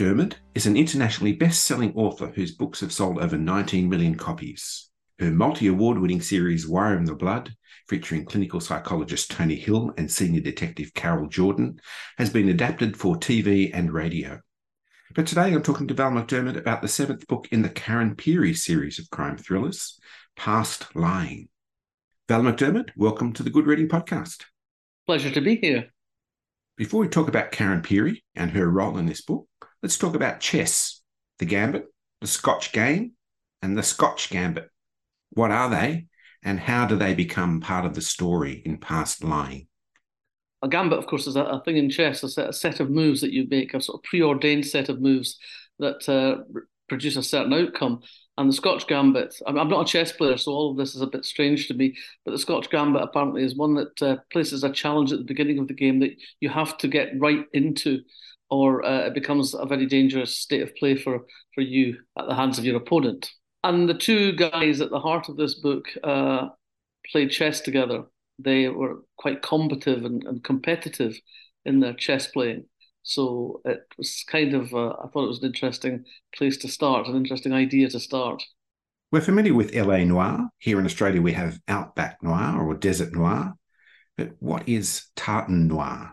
McDermid is an internationally best selling author whose books have sold over 19 million copies. Her multi award winning series, Wire in the Blood, featuring clinical psychologist Tony Hill and senior detective Carol Jordan, has been adapted for TV and radio. But today I'm talking to Val McDermid about the seventh book in the Karen Pirie series of crime thrillers, Past Lying. Val McDermid, welcome to the Good Reading Podcast. Pleasure to be here. Before we talk about Karen Pirie and her role in this book, let's talk about chess, the gambit, the Scotch game, and the Scotch gambit. What are they, and how do they become part of the story in past lying? A gambit, of course, is a, a thing in chess, a set, a set, of moves that you make, a sort of preordained set of moves that uh, produce a certain outcome. And the Scotch Gambit, I'm, not a chess player, so all of this is a bit strange to me, but the Scotch Gambit apparently is one that uh, places a challenge at the beginning of the game that you have to get right into, or uh, it becomes a very dangerous state of play for, for you at the hands of your opponent. And the two guys at the heart of this book uh, played chess together. They were quite combative and, and, competitive in their chess playing. So it was kind of, uh, I thought it was an interesting place to start, an interesting idea to start. We're familiar with LA Noire. Here in Australia, we have Outback Noir or Desert Noir. But what is Tartan Noir?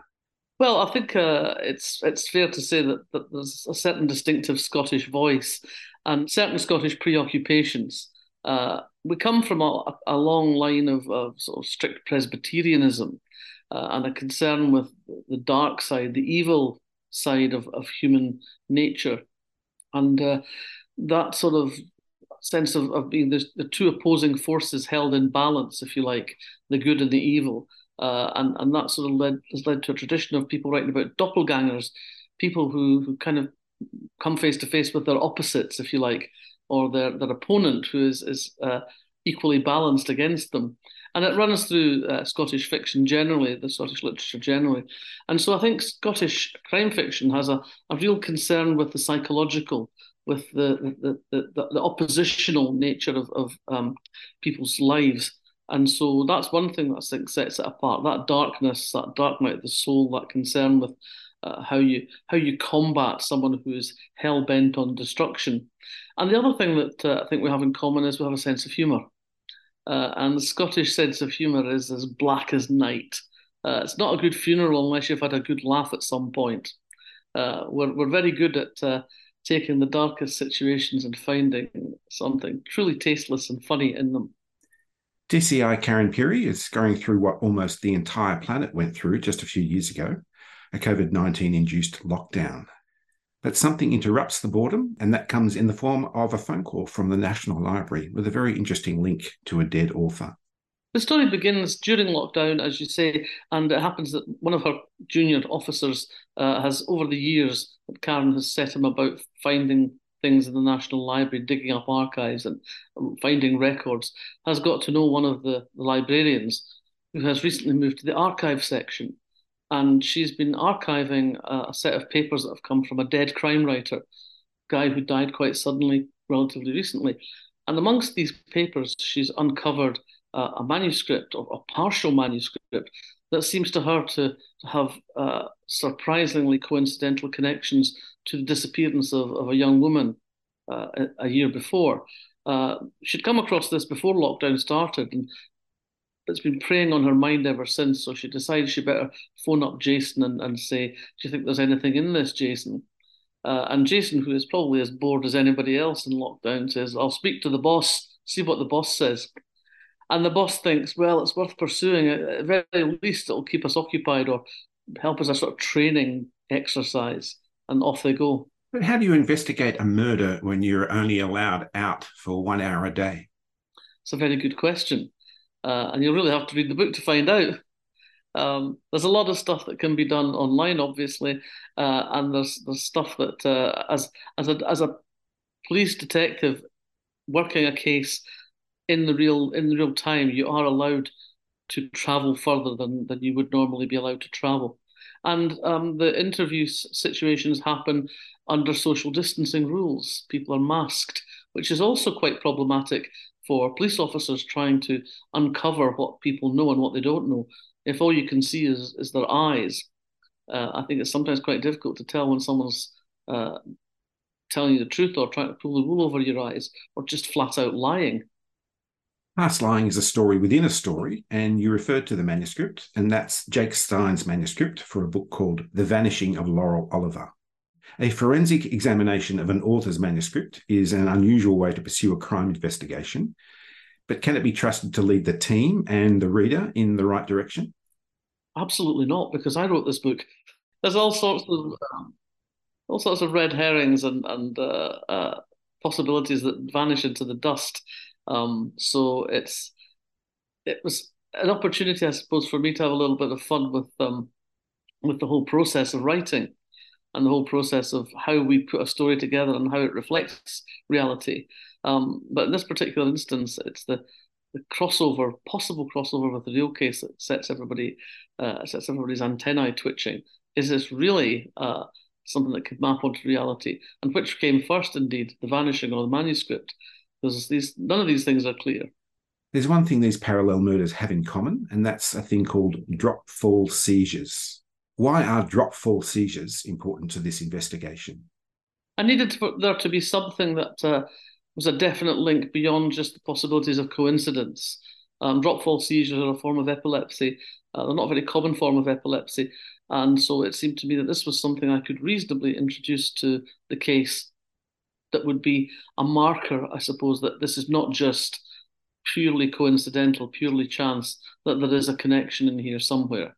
Well, I think uh, it's it's fair to say that, that there's a certain distinctive Scottish voice and certain Scottish preoccupations. Uh, we come from a, a long line of, of, sort of strict Presbyterianism uh, and a concern with the dark side, the evil side of, of human nature. And uh, that sort of sense of, of being the, the two opposing forces held in balance, if you like, the good and the evil. Uh, and, and that sort of led has led to a tradition of people writing about doppelgangers, people who, who kind of come face to face with their opposites, if you like, or their, their opponent who is, is uh, equally balanced against them. And it runs through uh, Scottish fiction generally, the Scottish literature generally. And so I think Scottish crime fiction has a, a real concern with the psychological, with the, the, the, the, the oppositional nature of, of um, people's lives. And so that's one thing that I think sets it apart that darkness, that dark night of the soul, that concern with uh, how you how you combat someone who is hell bent on destruction. And the other thing that uh, I think we have in common is we have a sense of humour. Uh, and the Scottish sense of humour is as black as night. Uh, it's not a good funeral unless you've had a good laugh at some point. Uh, we're, we're very good at uh, taking the darkest situations and finding something truly tasteless and funny in them. DCI Karen Pirie is going through what almost the entire planet went through just a few years ago a COVID 19 induced lockdown. But something interrupts the boredom, and that comes in the form of a phone call from the National Library with a very interesting link to a dead author. The story begins during lockdown, as you say, and it happens that one of her junior officers uh, has, over the years, Karen has set him about finding things in the National Library, digging up archives and finding records, has got to know one of the, librarians who has recently moved to the archive section and she's been archiving a, set of papers that have come from a dead crime writer, guy who died quite suddenly, relatively recently. And amongst these papers, she's uncovered uh, a manuscript or a partial manuscript that seems to her to, to have uh, surprisingly coincidental connections to the disappearance of, of a young woman uh, a, a, year before. Uh, she'd come across this before lockdown started, and it's been preying on her mind ever since. So she decided she better phone up Jason and, and say, Do you think there's anything in this, Jason? Uh, and Jason, who is probably as bored as anybody else in lockdown, says, I'll speak to the boss, see what the boss says. And the boss thinks, well, it's worth pursuing. At the very least, it'll keep us occupied or help as a sort of training exercise. And off they go. But how do you investigate a murder when you're only allowed out for one hour a day? It's a very good question uh, and you'll really have to read the book to find out. Um, there's a lot of stuff that can be done online, obviously, uh, and there's there's stuff that uh, as as a as a police detective, working a case in the real in the real time, you are allowed to travel further than than you would normally be allowed to travel. And um, the interview situations happen under social distancing rules. People are masked, which is also quite problematic for police officers trying to uncover what people know and what they don't know. If all you can see is, is their eyes, uh, I think it's sometimes quite difficult to tell when someone's uh, telling you the truth or trying to pull the wool over your eyes or just flat out lying. Past Lying is a story within a story, and you referred to the manuscript, and that's Jake Stein's manuscript for a book called The Vanishing of Laurel Oliver. A forensic examination of an author's manuscript is an unusual way to pursue a crime investigation, but can it be trusted to lead the team and the reader in the right direction? Absolutely not, because I wrote this book. There's all sorts of um, all sorts of red herrings and and uh, uh, possibilities that vanish into the dust um, so it's it was an opportunity, I suppose, for me to have a little bit of fun with um, with the whole process of writing and the whole process of how we put a story together and how it reflects reality. Um, but in this particular instance, it's the the crossover, possible crossover with the real case that sets everybody uh, sets everybody's antennae twitching. Is this really uh, something that could map onto reality? And which came first, indeed, the vanishing or the manuscript? Because these none of these things are clear. There's one thing these parallel murders have in common, and that's a thing called drop fall seizures. Why are drop fall seizures important to this investigation? I needed for there to be something that uh, was a definite link beyond just the possibilities of coincidence. Um, drop fall seizures are a form of epilepsy. Uh, they're not a very common form of epilepsy. And so it seemed to me that this was something I could reasonably introduce to the case that would be a marker, I suppose, that this is not just purely coincidental, purely chance, that there is a connection in here somewhere.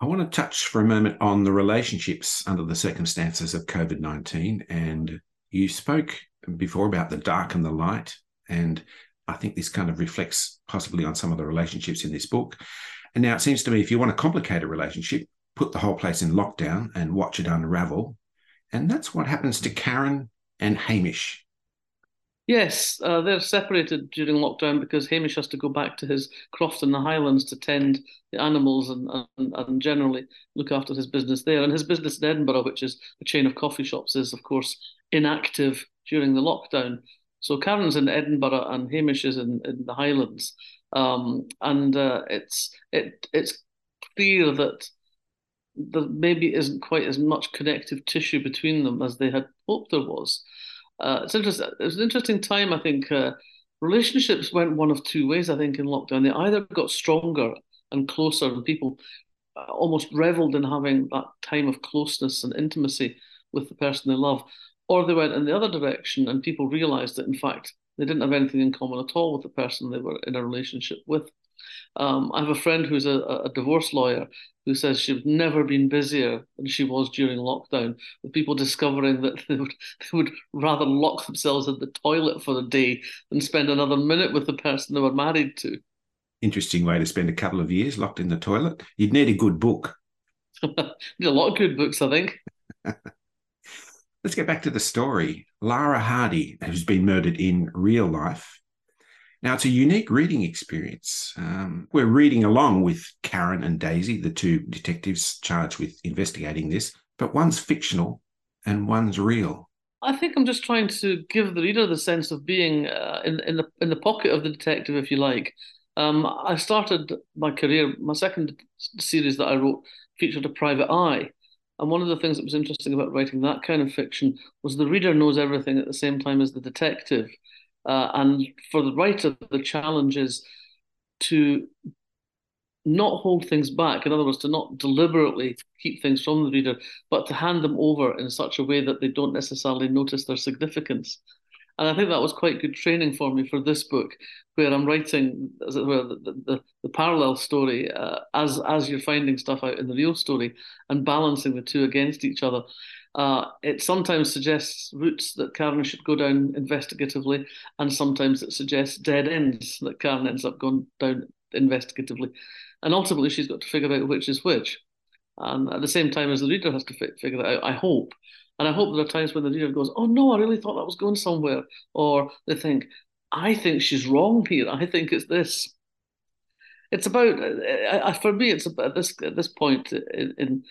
I want to touch for a moment on the relationships under the circumstances of COVID 19. And you spoke before about the dark and the light. And I think this kind of reflects possibly on some of the relationships in this book. And now it seems to me if you want to complicate a relationship, put the whole place in lockdown and watch it unravel. And that's what happens to Karen and Hamish. Yes, uh, they're separated during lockdown because Hamish has to go back to his croft in the Highlands to tend the animals and, and, and generally look after his business there. And his business in Edinburgh, which is a chain of coffee shops, is of course inactive during the lockdown. So Karen's in Edinburgh and Hamish is in, in the Highlands. Um, and uh, it's it it's clear that there maybe isn't quite as much connective tissue between them as they had hoped there was. Uh, it's interesting. It was an interesting time. I think uh, relationships went one of two ways. I think in lockdown, they either got stronger and closer, and people uh, almost reveled in having that time of closeness and intimacy with the person they love, or they went in the other direction, and people realised that in fact they didn't have anything in common at all with the person they were in a relationship with. Um, I have a friend who's a, a, divorce lawyer who says she's never been busier than she was during lockdown, with people discovering that they would, they would rather lock themselves in the toilet for the day than spend another minute with the person they were married to. Interesting way to spend a couple of years locked in the toilet. You'd need a good book. need a lot of good books, I think. Let's get back to the story. Lara Hardie, who's been murdered in real life, now, it's a unique reading experience. Um, we're reading along with Karen and Daisy, the two detectives charged with investigating this, but one's fictional and one's real. I think I'm just trying to give the reader the sense of being uh, in, in, the, in the pocket of the detective, if you like. Um, I started my career, my second series that I wrote featured a private eye. And one of the things that was interesting about writing that kind of fiction was the reader knows everything at the same time as the detective. Uh, and for the writer, the challenge is to not hold things back. In other words, to not deliberately keep things from the reader, but to hand them over in such a way that they don't necessarily notice their significance. And I think that was quite good training for me for this book, where I'm writing, as it were, the, the, the parallel story uh, as as you're finding stuff out in the real story and balancing the two against each other. Uh, it sometimes suggests routes that Karen should go down investigatively, and sometimes it suggests dead ends that Karen ends up going down investigatively. And ultimately, she's got to figure out which is which. And at the same time as the reader has to fi- figure that out, I hope. And I hope there are times when the reader goes, "Oh no, I really thought that was going somewhere," or they think, "I think she's wrong here. I think it's this." It's about, uh, for me, it's about this at this point in, in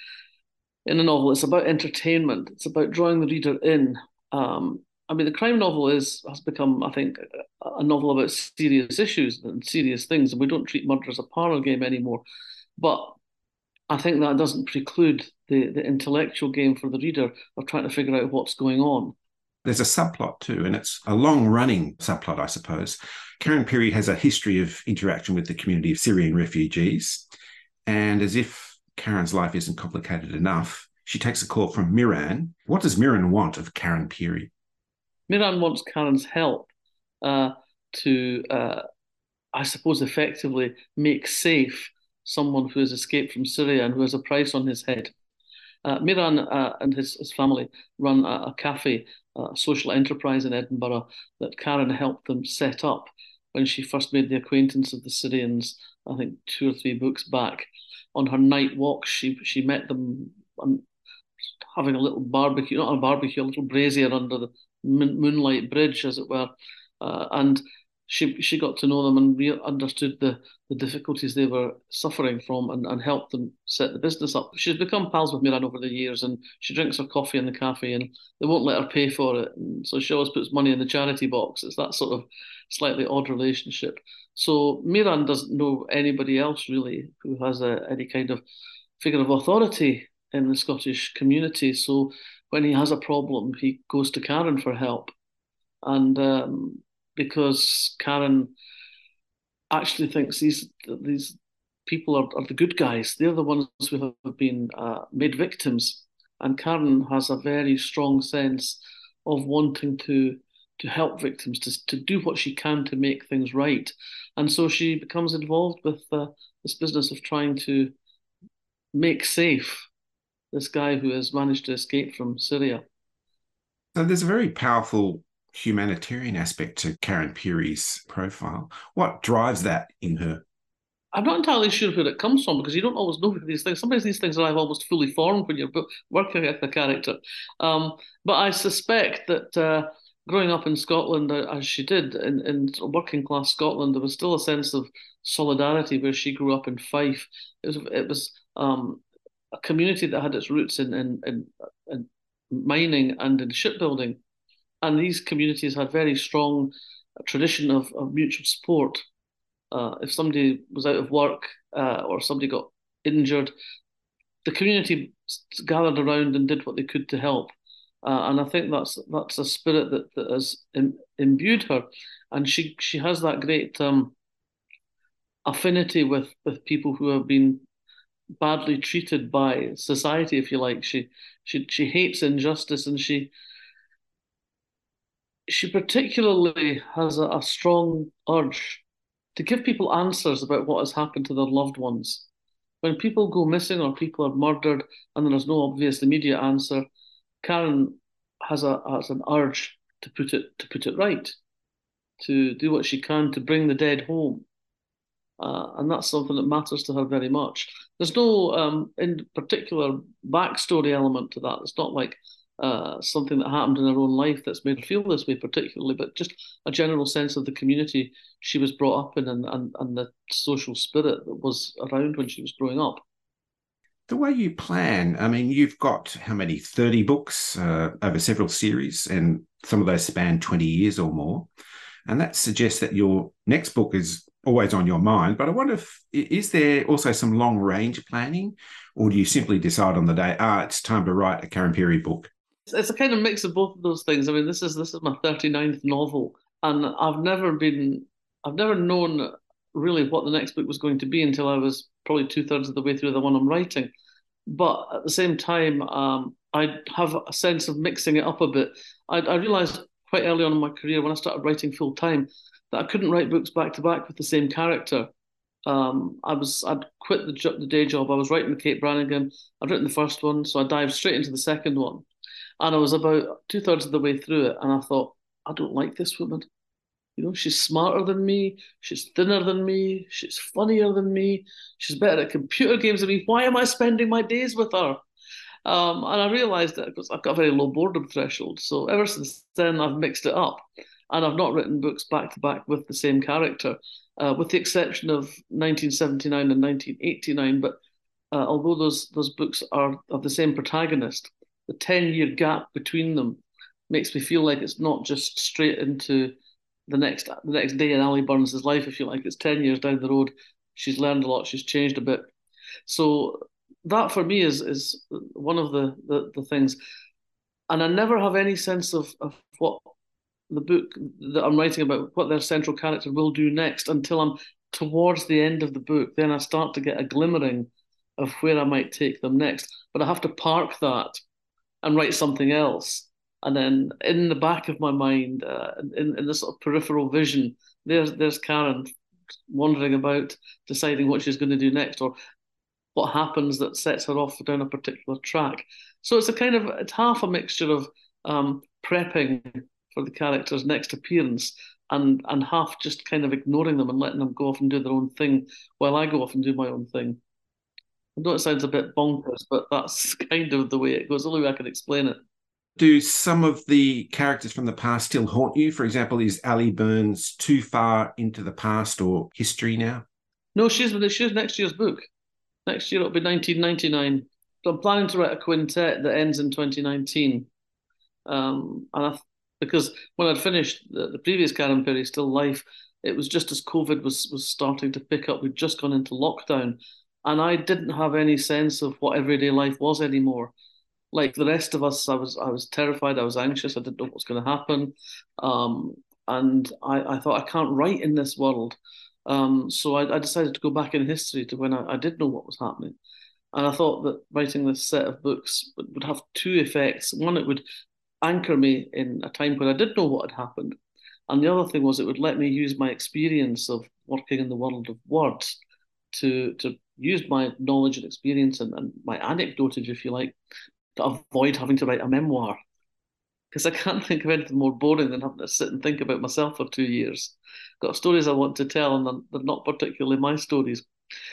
in a novel. It's about entertainment. It's about drawing the reader in. Um, I mean, the crime novel is has become, I think, a novel about serious issues and serious things, and we don't treat murder as a parlor game anymore. But I think that doesn't preclude the, the intellectual game for the reader of trying to figure out what's going on. There's a subplot too, and it's a long running subplot, I suppose. Karen Pirie has a history of interaction with the community of Syrian refugees. And as if Karen's life isn't complicated enough, she takes a call from Miran. What does Miran want of Karen Pirie? Miran wants Karen's help uh, to, uh, I suppose, effectively make safe someone who has escaped from Syria and who has a price on his head. Uh, Miran uh, and his, his family run a, a cafe, a social enterprise in Edinburgh that Karen helped them set up when she first made the acquaintance of the Syrians, I think two or three books back. On her night walks, she she met them having a little barbecue, not a barbecue, a little brazier under the moonlight bridge, as it were. Uh, and she she got to know them and re- understood the, the difficulties they were suffering from and, and helped them set the business up. She's become pals with Miran over the years and she drinks her coffee in the cafe and they won't let her pay for it. And so she always puts money in the charity box. It's that sort of slightly odd relationship. So Miran doesn't know anybody else really who has a, any kind of figure of authority in the Scottish community. So when he has a problem, he goes to Karen for help. And um, because Karen actually thinks these these people are, are the good guys. They're the ones who have been uh, made victims, and Karen has a very strong sense of wanting to to help victims to to do what she can to make things right, and so she becomes involved with uh, this business of trying to make safe this guy who has managed to escape from Syria. So there's a very powerful humanitarian aspect to Karen Pirie's profile. What drives that in her? I'm not entirely sure where it comes from because you don't always know these things. Sometimes these things arrive almost fully formed when you're working with a character. Um, but I suspect that uh, growing up in Scotland, uh, as she did in, in working class Scotland, there was still a sense of solidarity where she grew up in Fife. It was, it was um, a community that had its roots in, in, in, in mining and in shipbuilding and these communities had very strong tradition of, of mutual support. Uh, if somebody was out of work uh, or somebody got injured, the community gathered around and did what they could to help. Uh, and I think that's that's a spirit that, that has Im- imbued her, and she she has that great um, affinity with with people who have been badly treated by society, if you like. She she she hates injustice, and she she particularly has a, a strong urge to give people answers about what has happened to their loved ones. When people go missing or people are murdered and there is no obvious immediate answer, Karen has a has an urge to put it to put it right, to do what she can to bring the dead home. Uh, and that's something that matters to her very much. There's no um, in particular backstory element to that. It's not like uh, something that happened in her own life that's made her feel this way particularly, but just a general sense of the community she was brought up in and, and, and the social spirit that was around when she was growing up. The way you plan, I mean, you've got how many? 30 books uh, over several series, and some of those span 20 years or more. And that suggests that your next book is always on your mind. But I wonder if is there also some long range planning, or do you simply decide on the day, ah, it's time to write a Karen Pirie book? It's a kind of mix of both of those things. I mean, this is this is my 39th novel, and I've never been, I've never known really what the next book was going to be until I was probably two thirds of the way through the one I'm writing. But at the same time, um, I have a sense of mixing it up a bit. I, I realized quite early on in my career when I started writing full time that I couldn't write books back to back with the same character. Um, I was I'd quit the, the day job. I was writing the Kate Brannigan. I'd written the first one, so I dived straight into the second one. And I was about two thirds of the way through it, and I thought, I don't like this woman. You know, she's smarter than me, she's thinner than me, she's funnier than me, she's better at computer games than me. Why am I spending my days with her? Um, and I realised that because I've got a very low boredom threshold. So ever since then, I've mixed it up, and I've not written books back to back with the same character, uh, with the exception of 1979 and 1989. But uh, although those those books are of the same protagonist, the 10 year gap between them makes me feel like it's not just straight into the next the next day in Allie Burns' life, if you like. It's 10 years down the road. She's learned a lot, she's changed a bit. So that for me is is one of the, the, the things. And I never have any sense of, of what the book that I'm writing about, what their central character will do next until I'm towards the end of the book. Then I start to get a glimmering of where I might take them next. But I have to park that and write something else. And then in the back of my mind, uh, in, in this sort of peripheral vision, there's there's Karen wandering about, deciding what she's going to do next, or what happens that sets her off down a particular track. So it's a kind of it's half a mixture of um, prepping for the character's next appearance and and half just kind of ignoring them and letting them go off and do their own thing while I go off and do my own thing. I know it sounds a bit bonkers, but that's kind of the way it goes. The only way I can explain it. Do some of the characters from the past still haunt you? For example, is Allie Burns too far into the past or history now? No, she's she's next year's book. Next year it'll be 1999. So I'm planning to write a quintet that ends in 2019. Um, and I, because when I'd finished the, the previous Karen Pirie Still Life, it was just as COVID was was starting to pick up. We'd just gone into lockdown, and I didn't have any sense of what everyday life was anymore. Like the rest of us, I was I was terrified. I was anxious. I didn't know what was going to happen, um, and I, I thought I can't write in this world. Um, so I, I, decided to go back in history to when I, I, did know what was happening, and I thought that writing this set of books would, would have two effects. One, it would anchor me in a time when I did know what had happened, and the other thing was it would let me use my experience of working in the world of words to to used my knowledge and experience and, and my anecdotage, if you like, to avoid having to write a memoir. Because I can't think of anything more boring than having to sit and think about myself for two years. Got stories I want to tell, and they're not particularly my stories.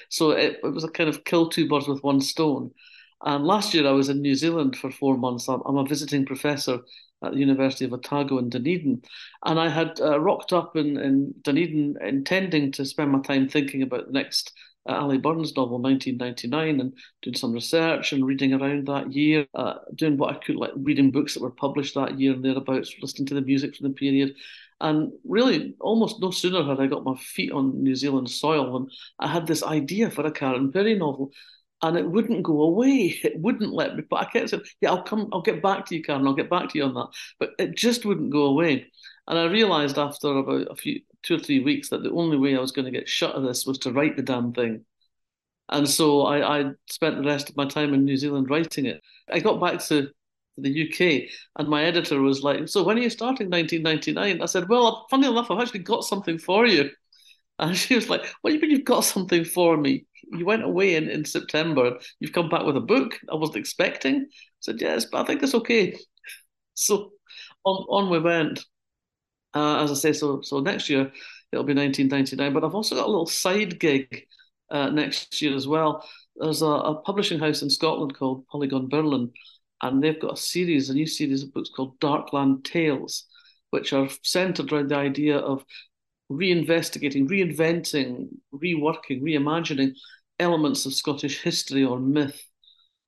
So it, it was a kind of kill two birds with one stone. And last year I was in New Zealand for four months. I'm, I'm a visiting professor at the University of Otago in Dunedin. And I had uh, rocked up in, in Dunedin intending to spend my time thinking about the next uh, Allie Burns novel, 1999, and doing some research and reading around that year, uh, doing what I could, like reading books that were published that year and thereabouts, listening to the music from the period. And really, almost no sooner had I got my feet on New Zealand soil than I had this idea for a Karen Pirie novel. And it wouldn't go away. It wouldn't let me. But I kept saying, "Yeah, I'll come. I'll get back to you, Karen. I'll get back to you on that." But it just wouldn't go away. And I realised after about a few two or three weeks that the only way I was going to get shut of this was to write the damn thing. And so I, I spent the rest of my time in New Zealand writing it. I got back to the UK, and my editor was like, "So when are you starting 1999?" I said, "Well, funny enough, I've actually got something for you." And she was like, "What do you mean you've got something for me? You went away in, in September. You've come back with a book. I wasn't expecting." I said, "Yes, but I think it's okay." So on on we went. Uh, as I say, so so next year it'll be 1999. But I've also got a little side gig uh, next year as well. There's a, a, publishing house in Scotland called Polygon Birlinn, and they've got a series, a new series of books called Darkland Tales, which are centered around the idea of reinvestigating, reinventing, reworking, reimagining elements of Scottish history or myth.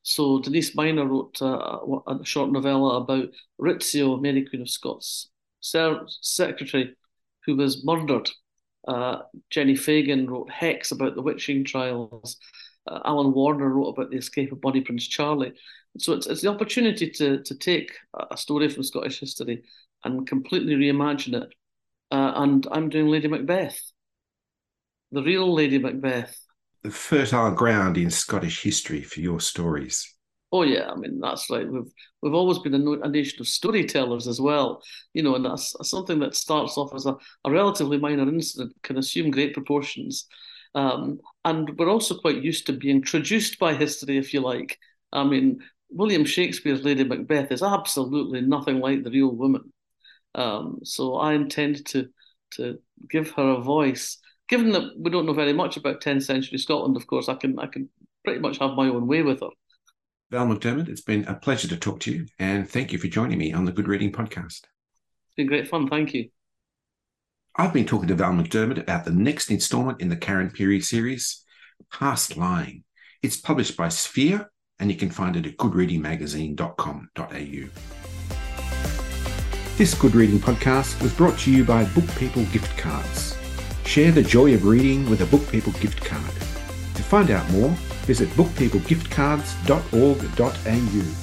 So Denise Mina wrote uh, a short novella about Rizzio, Mary Queen of Scots, secretary who was murdered uh, Jenni Fagan wrote Hex about the witching trials. Uh, Alan Warner wrote about the escape of Bonnie Prince Charlie. So it's, it's the opportunity to, to take a story from Scottish history and completely reimagine it. Uh, and I'm doing Lady Macbeth, the real Lady Macbeth. The fertile ground in Scottish history for your stories. Oh yeah, I mean that's right. We've we've always been a, nation of storytellers as well, you know, and that's something that starts off as a, a relatively minor incident can assume great proportions, um, and we're also quite used to being traduced by history, if you like. I mean, William Shakespeare's Lady Macbeth is absolutely nothing like the real woman, um, so I intend to to give her a voice. Given that we don't know very much about 10th century Scotland, of course, I can I can pretty much have my own way with her. Val McDermid, it's been a pleasure to talk to you, and thank you for joining me on the Good Reading Podcast. It's been great fun. Thank you. I've been talking to Val McDermid about the next installment in the Karen Pirie series, Past Lying. It's published by Sphere, and you can find it at goodreadingmagazine.com.au. This Good Reading podcast was brought to you by Book People Gift Cards. Share the joy of reading with a Book People gift card. To find out more, visit bookpeoplegiftcards.org.au.